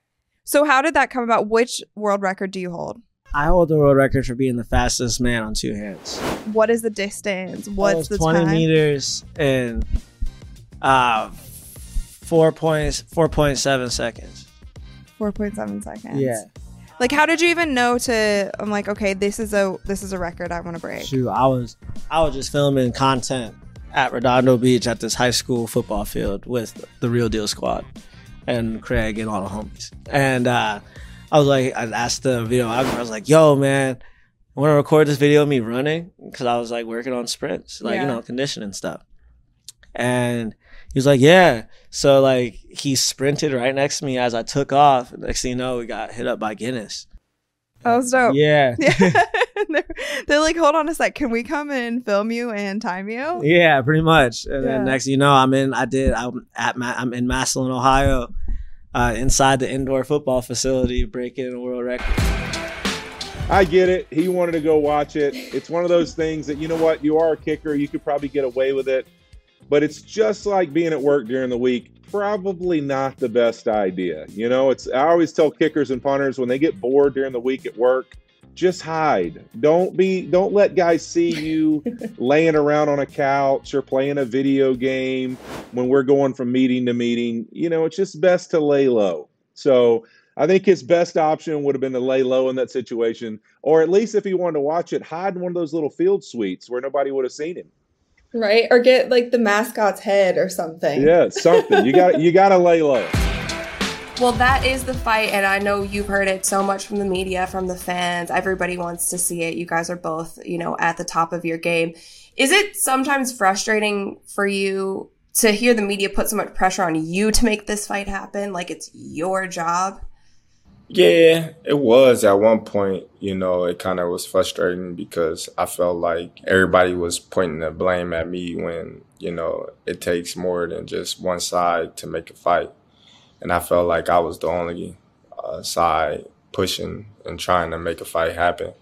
So how did that come about? Which world record do you hold? I hold the world record for being the fastest man on two hands. What is the distance? What's the 20 time? meters and uh, four points, four point seven seconds. Four point seven seconds. Yeah. Like how did you even know to I'm like, okay, this is a this is a record I want to break. Shoot, I was I was just filming content at Redondo Beach at this high school football field with the Real Deal Squad and Craig and all the homies. And uh, I was like, I asked the video, I was like, yo, man, I want to record this video of me running because I was like working on sprints, like, Yeah. you know, conditioning stuff. And he was like, yeah. So like he sprinted right next to me as I took off. Next thing you know, we got hit up by Guinness. That was dope. Yeah. Yeah. they're, they're like, hold on a sec. Can we come and film you and time you? Yeah, pretty much. And Yeah. then next, you know, I'm in. I did. I'm at. Ma- I'm in Massillon, Ohio, uh, inside the indoor football facility, breaking a world record. I get it. He wanted to go watch it. It's one of those things that you know what, you are a kicker, you could probably get away with it. But it's just like being at work during the week. Probably not the best idea. You know, it's I always tell kickers and punters when they get bored during the week at work, just hide. Don't be don't let guys see you laying around on a couch or playing a video game when we're going from meeting to meeting. You know, it's just best to lay low. So I think his best option would have been to lay low in that situation, or at least if he wanted to watch it, hide in one of those little field suites where nobody would have seen him. Right? Or get like the mascot's head or something. Yeah, something you got. You got to lay low. Well, that is the fight, and I know you've heard it so much from the media, from the fans. Everybody wants to see it. You guys are both, you know, at the top of your game. Is it sometimes frustrating for you to hear the media put so much pressure on you to make this fight happen? Like it's your job? Yeah, it was at one point. You know, it kind of was frustrating because I felt like everybody was pointing the blame at me when, you know, it takes more than just one side to make a fight. And I felt like I was the only uh, side pushing and trying to make a fight happen.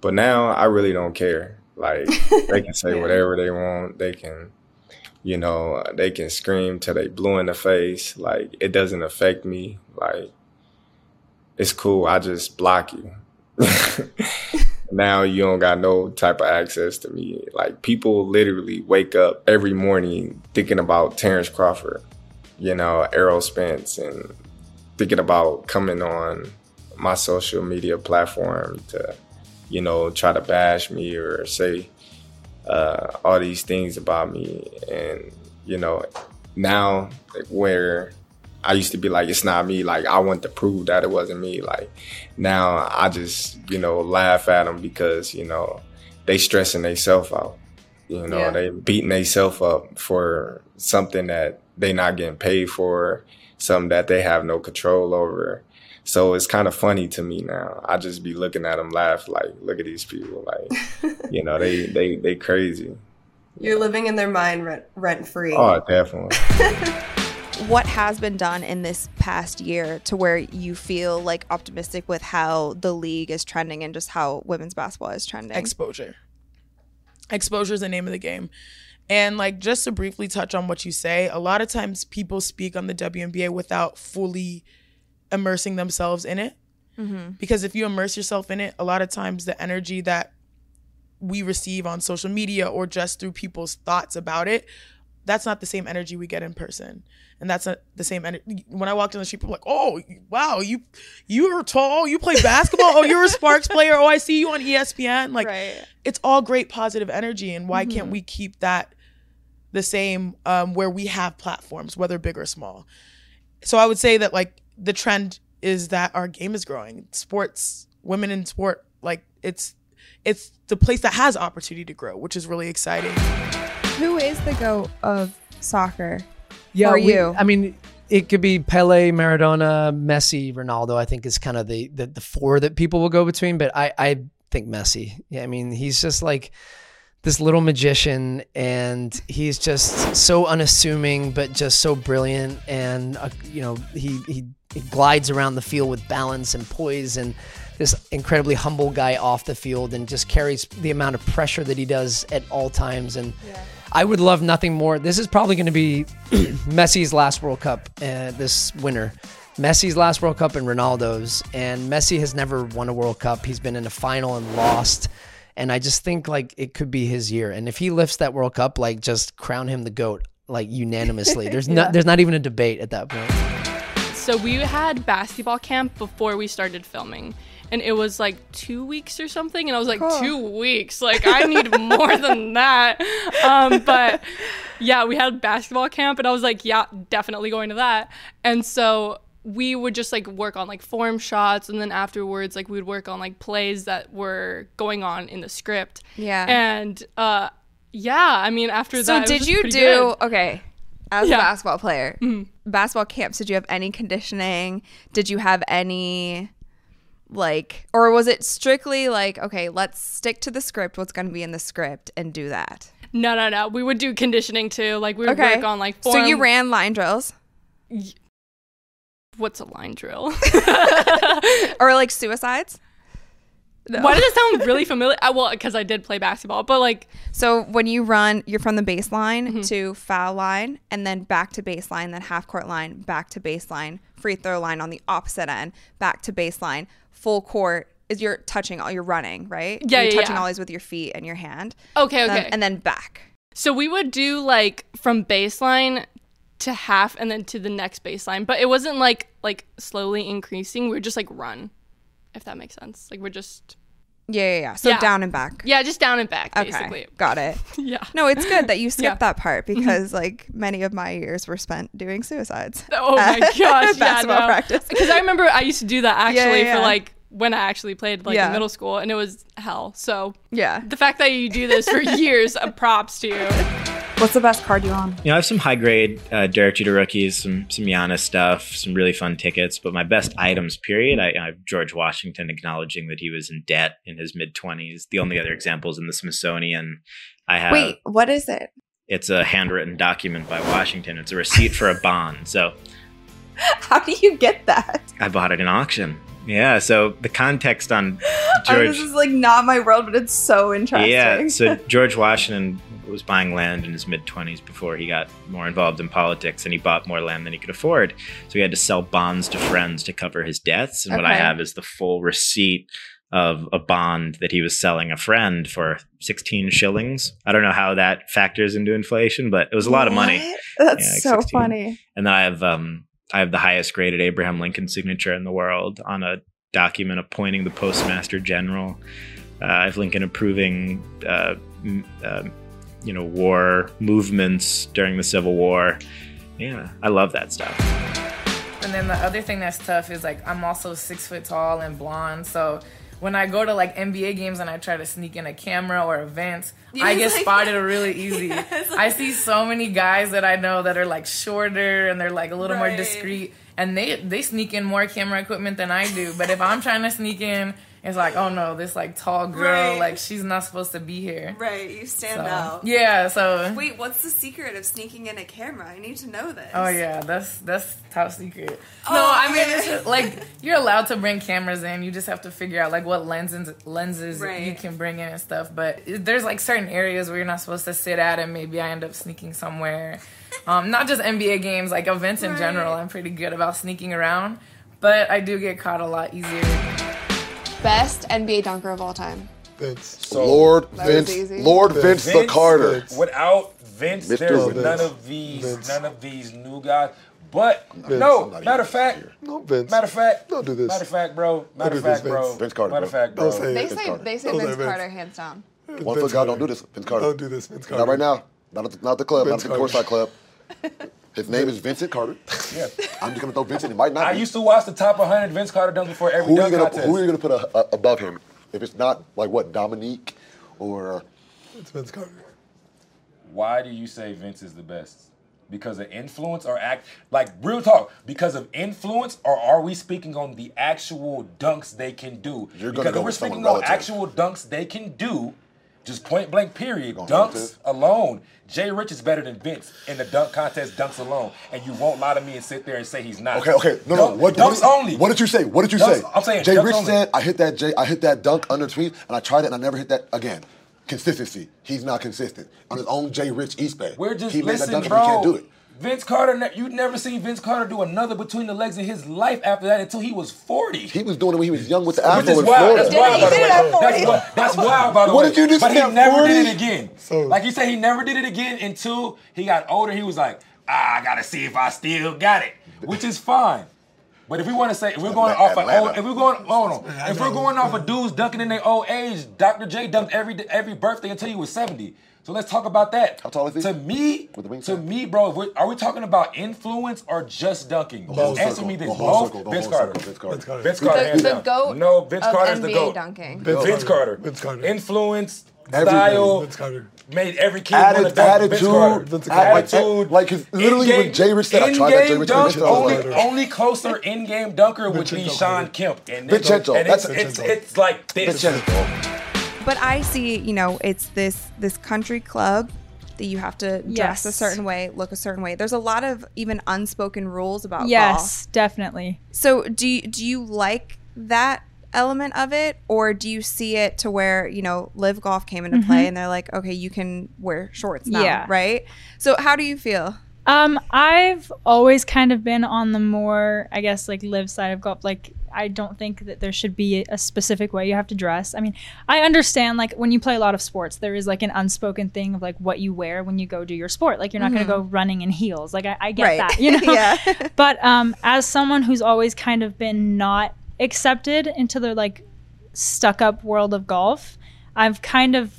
But now I really don't care. Like, they can say whatever they want. They can, you know, they can scream till they blue in the face. Like, it doesn't affect me. Like, it's cool. I just block you. now you don't got no type of access to me. Like people literally wake up every morning thinking about Terrence Crawford, you know, Errol Spence, and thinking about coming on my social media platform to, you know, try to bash me or say uh, all these things about me. And, you know, now like, where I used to be like, it's not me. Like, I want to prove that it wasn't me. Like, now I just, you know, laugh at them because, you know, they stressing themselves out. You know, Yeah. they beating themselves up for something that they not getting paid for, something that they have no control over. So it's kind of funny to me now. I just be looking at them laugh like, look at these people. Like, you know, they, they, they crazy. You're living in their mind rent, rent free. Oh, definitely. What has been done in this past year to where you feel like optimistic with how the league is trending and just how women's basketball is trending? exposure. Exposure is the name of the game. And like just to briefly touch on what you say, a lot of times people speak on the WNBA without fully immersing themselves in it. Mhm. Because if you immerse yourself in it, a lot of times the energy that we receive on social media or just through people's thoughts about it, that's not the same energy we get in person. And that's not the same energy. When I walked in the street, people were like, oh, wow, you you are tall, you play basketball, oh, you're a Sparks player, oh, I see you on ESPN. Like, it's all great positive energy. And why can't Mhm. we keep that the same um, where we have platforms, whether big or small? So I would say that, like, the trend is that our game is growing. Sports, women in sport, like, it's it's the place that has opportunity to grow, which is really exciting. Who is the goat of soccer? Yeah, for we- you? I mean, it could be Pele, Maradona, Messi, Ronaldo. I think is kind of the, the the four that people will go between. But I I think Messi. Yeah, I mean, he's just like this little magician, and he's just so unassuming, but just so brilliant. And uh, you know, he he he glides around the field with balance and poise and. This incredibly humble guy off the field and just carries the amount of pressure that he does at all times. And I would love nothing more. This is probably going to be Messi's last World Cup uh, this winter. Messi's last World Cup and Ronaldo's. And Messi has never won a World Cup. He's been in a final and lost. And I just think like it could be his year. And if he lifts that World Cup, like just crown him the goat like unanimously. There's Yeah. not there's not even a debate at that point. So we had basketball camp before we started filming. And it was like two weeks or something. And I was like, Cool. two weeks? Like, I need more than that. Um, but yeah, we had basketball camp. And I was like, yeah, definitely going to that. And so we would just like work on like form shots and then afterwards like we would work on like plays that were going on in the script. Yeah. And uh yeah, I mean after So that was did you do good. okay? As Yeah. Mm-hmm. a basketball player, basketball camps. Did you have any conditioning? Did you have any like, or was it strictly like, okay, let's stick to the script. What's going to be in the script and do that? No, no, no. We would do conditioning too. Like we would Okay. work on like So you ran line drills, What's a line drill? or like suicides? Why does it sound really familiar? Uh, well, because I did play basketball, but like, So when you run, you're from the baseline Mm-hmm. to foul line, and then back to baseline, then half court line, back to baseline, free throw line on the opposite end, back to baseline, full court. Is you're touching all you're running right? Yeah, you're yeah, touching yeah. all these with your feet and your hand. Okay, Then- okay. and then back. So we would do like from baseline to half and then to the next baseline, but it wasn't like like slowly increasing. We would just like run, if that makes sense. Like we're just Yeah, yeah, yeah. So down and back. Yeah, just down and back, Okay, basically. got it. Yeah. No, it's good that you skipped Yeah. that part because like many of my years were spent doing suicides. Oh my gosh, basketball yeah, no. practice. Because I remember I used to do that Yeah, actually yeah. for like when I actually played like Yeah. in middle school, and it was hell. So yeah, the fact that you do this for years, uh, props to you. What's the best card you on? You know, I have some high grade uh, Derek Jeter rookies, some some Giannis stuff, some really fun tickets. But my best items, period, I, I have George Washington acknowledging that he was in debt in his mid twenties. The only other examples in the Smithsonian, I have. Wait, what is it? It's a handwritten document by Washington. It's a receipt for a bond. So How do you get that? I bought it in auction. Yeah. So the context on Oh, George. this is like not my world, but it's so interesting. Yeah, so George Washington was buying land in his mid 20s before he got more involved in politics, and he bought more land than he could afford. So he had to sell bonds to friends to cover his debts. And what I have is the full receipt of a bond that he was selling a friend for 16 shillings. I don't know how that factors into inflation, but it was a lot of money. That's Yeah, like so 16. funny. And then I have um I have the highest graded Abraham Lincoln signature in the world on a document appointing the Postmaster General. Uh, I have Lincoln approving, uh, uh, you know, war movements during the Civil War. Yeah, I love that stuff. And then the other thing that's tough is like I'm also six foot tall and blonde, so when I go to like NBA games and I try to sneak in a camera or events, I get like- spotted really easy. I see so many guys that I know that are like shorter and they're like a little more discreet, and they they sneak in more camera equipment than I do. But if I'm trying to sneak in, it's like, oh no, this like tall girl, Right. like she's not supposed to be here. Right, you stand So, out. Yeah, so Wait, what's the secret of sneaking in a camera? I need to know this. Oh yeah, that's that's top secret. Oh, no, I mean it's just, like you're allowed to bring cameras in. You just have to figure out like what lenses lenses Right. you can bring in and stuff. But there's like certain areas where you're not supposed to sit at, and maybe I end up sneaking somewhere. Um, not just NBA games, like events in Right. general. I'm pretty good about sneaking around, but I do get caught a lot easier. Best NBA dunker of all time. Vince. Lord That was Vince, easy. Lord Vince, the Carter. Without Vince, Mr. there's Vince. none of these Vince. none of these new guys. But Vince, no, matter of fact, No, Vince. matter of fact, Don't do this. Matter of fact, bro. Matter of fact, bro. Vince. Vince Carter, Matter of fact, bro. Don't say. They Vince say Carter. they say Don't Vince Vince. Carter hands down. One foot God, don't do this. Vince Carter. Don't do this, Vince Carter. Not right now. Not at the, not the club. Vince not at the Carter. courtside club. His name is Vincent Carter. Yeah. I'm just gonna throw Vincent. It might not I be. used to watch the top 100 Vince Carter dunks before every who are dunk gonna contest. Who are you gonna put a, a, above him? If it's not like what Dominique or uh, It's Vince Carter. Why do you say Vince is the best? Because of influence or act like real talk? Because of influence or are we speaking on the actual dunks they can do? You're gonna because go if we're with speaking on relative. actual dunks they can do, just point blank period. Dunks alone. Jay Rich is better than Vince in the dunk contest, dunks alone. And you won't lie to me and sit there and say he's not. Okay, okay, no, no. What, dunks what, only. What did you say? What did you Dunks- say? I'm saying Jay Rich only. said I hit that Jay, I hit that dunk under tweet, and I tried it and I never hit that again. Consistency. He's not consistent on his own. Jay Rich East Bay. We're just he made that dunk bro. and he can't do it. Vince Carter, you'd never seen Vince Carter do another between the legs in his life after that until he was 40. He was doing it when he was young with the Which Afro in wild. Florida. That's wild, by the way. That's, that's wild, by the What way. did you just But he never 40? did it again. like you said, he never did it again until he got older. He was like, ah, I gotta see if I still got it, which is fine. But if we want to say, if we're going off of old, if we're going, hold on, if we're going off of dudes dunking in their old age, Dr. J dunked every every birthday until he was seventy. So let's talk about that. How tall is he? To me, to me, bro, if we're, are we talking about influence or just dunking? whole Answer circle, me this. the whole Both. circle, the Vince whole Carter. circle, Vince Carter. Vince Carter. Vince Carter. The- the. GOAT No, Vince of Carter's the NBA goat. dunking. Vince, Vince Carter. Carter. Vince Carter. Influence, Everything. style, Vince Carter. made every kid want to Atti- dunk. Vince attitude, Carter. Vince Carter. Like, attitude. like, 'cause literally when in-game- Jay Rich said, I tried that Jay in-game Rich dunk, Vincenzo only, only closer in-game dunker would be Vincenzo Shawn Kemp. And Vincenzo, And it's, that's- it's, it's like this. Vincenzo. But I see, you know, it's this this country club that you have to dress a certain way, look a certain way. There's a lot of even unspoken rules about golf. Yes, definitely. So do you, do you like that element of it, or do you see it to where you know Live Golf came into play Mhm. and they're like, okay, you can wear shorts now, Yeah. right? So how do you feel? Um, I've always kind of been on the more, I guess, like live side of golf. Like, I don't think that there should be a specific way you have to dress. I mean, I understand like when you play a lot of sports, there is like an unspoken thing of like what you wear when you go do your sport. Like, you're not Mhm. going to go running in heels. Like, I, I get Right. that, you know. Yeah. but um, as someone who's always kind of been not accepted into the like stuck up world of golf, I've kind of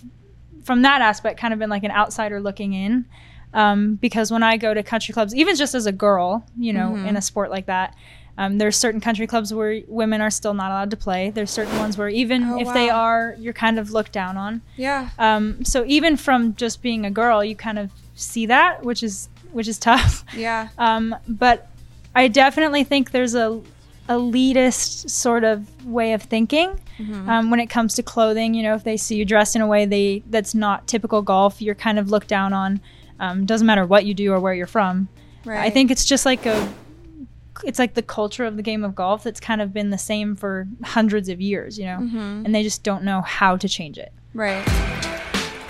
from that aspect kind of been like an outsider looking in um, because when i go to country clubs even just as a girl you know Mhm. in a sport like that um, there's certain country clubs where women are still not allowed to play there's certain ones where even Oh, if they are you're kind of looked down on Yeah. um, so even from just being a girl you kind of see that which is which is tough Yeah. um, but I definitely think there's a elitist sort of way of thinking Mhm. um, when it comes to clothing. You know, if they see you dressed in a way they that's not typical golf, you're kind of looked down on. Um, doesn't matter what you do or where you're from. I think it's just like a, it's like the culture of the game of golf that's kind of been the same for hundreds of years. You know, Mhm. and they just don't know how to change it. Right.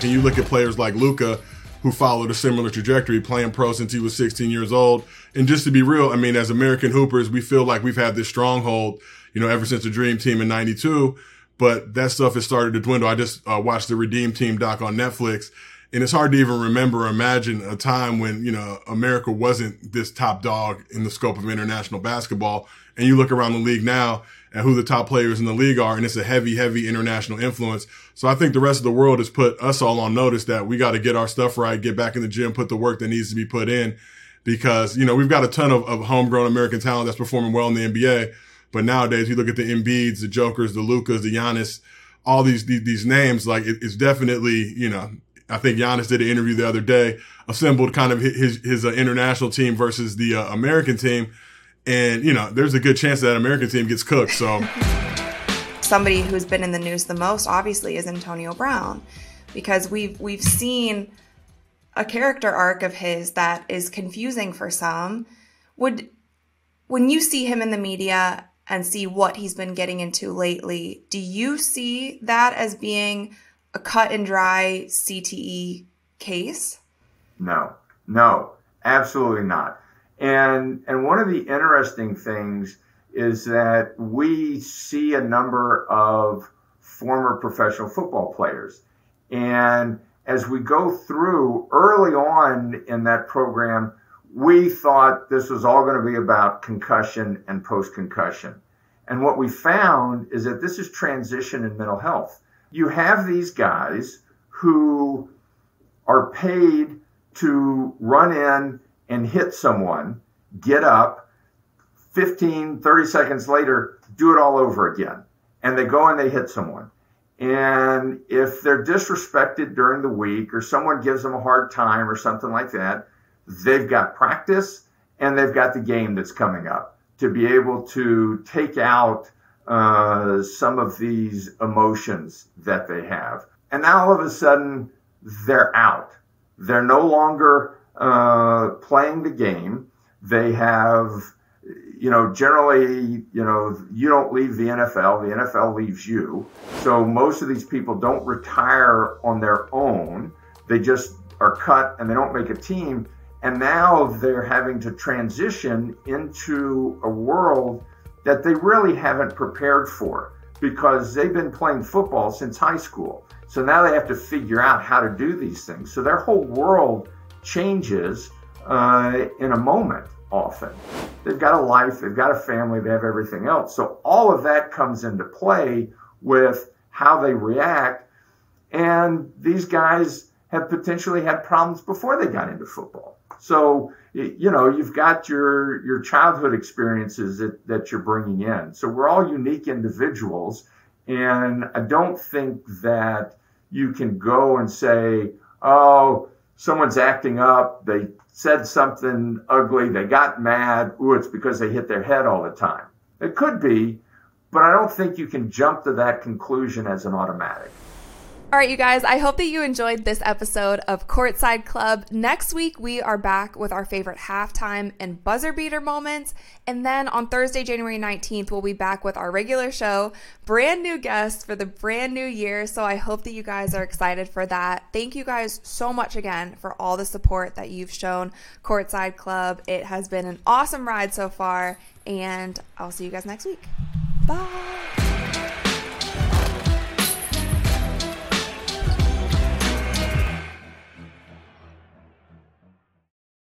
And you look at players like Luka, who followed a similar trajectory, playing pro since he was 16 years old. And just to be real, I mean, as American hoopers, we feel like we've had this stronghold, you know, ever since the Dream Team in '92. But that stuff has started to dwindle. I just uh, watched the Redeem Team doc on Netflix, and it's hard to even remember or imagine a time when you know America wasn't this top dog in the scope of international basketball. And you look around the league now and who the top players in the league are, and it's a heavy, heavy international influence. So I think the rest of the world has put us all on notice that we got to get our stuff right, get back in the gym, put the work that needs to be put in, because you know we've got a ton of, of homegrown American talent that's performing well in the NBA. But nowadays, you look at the Embiids, the Jokers, the Lukas, the Giannis, all these these, these names. Like it, it's definitely you know. I think Giannis did an interview the other day, assembled kind of his his uh, international team versus the uh, American team, and you know there's a good chance that American team gets cooked. So. Somebody who's been in the news the most obviously is Antonio Brown. Because we've we've seen a character arc of his that is confusing for some. Would when you see him in the media and see what he's been getting into lately do you see that as being a cut and dry CTE case No, no, absolutely not. And and one of the interesting things is that we see a number of former professional football players, and as we go through early on in that program, we thought this was all going to be about concussion and post concussion. And what we found is that this is transition in mental health. You have these guys who are paid to run in and hit someone, get up, 15, 30 seconds later, do it all over again. And they go and they hit someone. And if they're disrespected during the week or someone gives them a hard time or something like that, they've got practice and they've got the game that's coming up to be able to take out uh, some of these emotions that they have. And now all of a sudden, they're out. They're no longer uh, playing the game. They have, you know, generally, you know, you don't leave the NFL, the NFL leaves you. So most of these people don't retire on their own. They just are cut and they don't make a team. And now they're having to transition into a world that they really haven't prepared for because they've been playing football since high school. So now they have to figure out how to do these things. So their whole world changes uh, in a moment. often. They've got a life, they've got a family, they have everything else. So all of that comes into play with how they react. And these guys have potentially had problems before they got into football. So, you know, you've got your, your childhood experiences that, that you're bringing in. So we're all unique individuals. And I don't think that you can go and say, oh, someone's acting up. They said something ugly. They got mad. Ooh, it's because they hit their head all the time. It could be, but I don't think you can jump to that conclusion as an automatic. All right, you guys, I hope that you enjoyed this episode of Courtside Club. Next week, we are back with our favorite halftime and buzzer beater moments. And then on Thursday, January 19th, we'll be back with our regular show, brand new guests for the brand new year. So I hope that you guys are excited for that. Thank you guys so much again for all the support that you've shown Courtside Club. It has been an awesome ride so far. And I'll see you guys next week. Bye.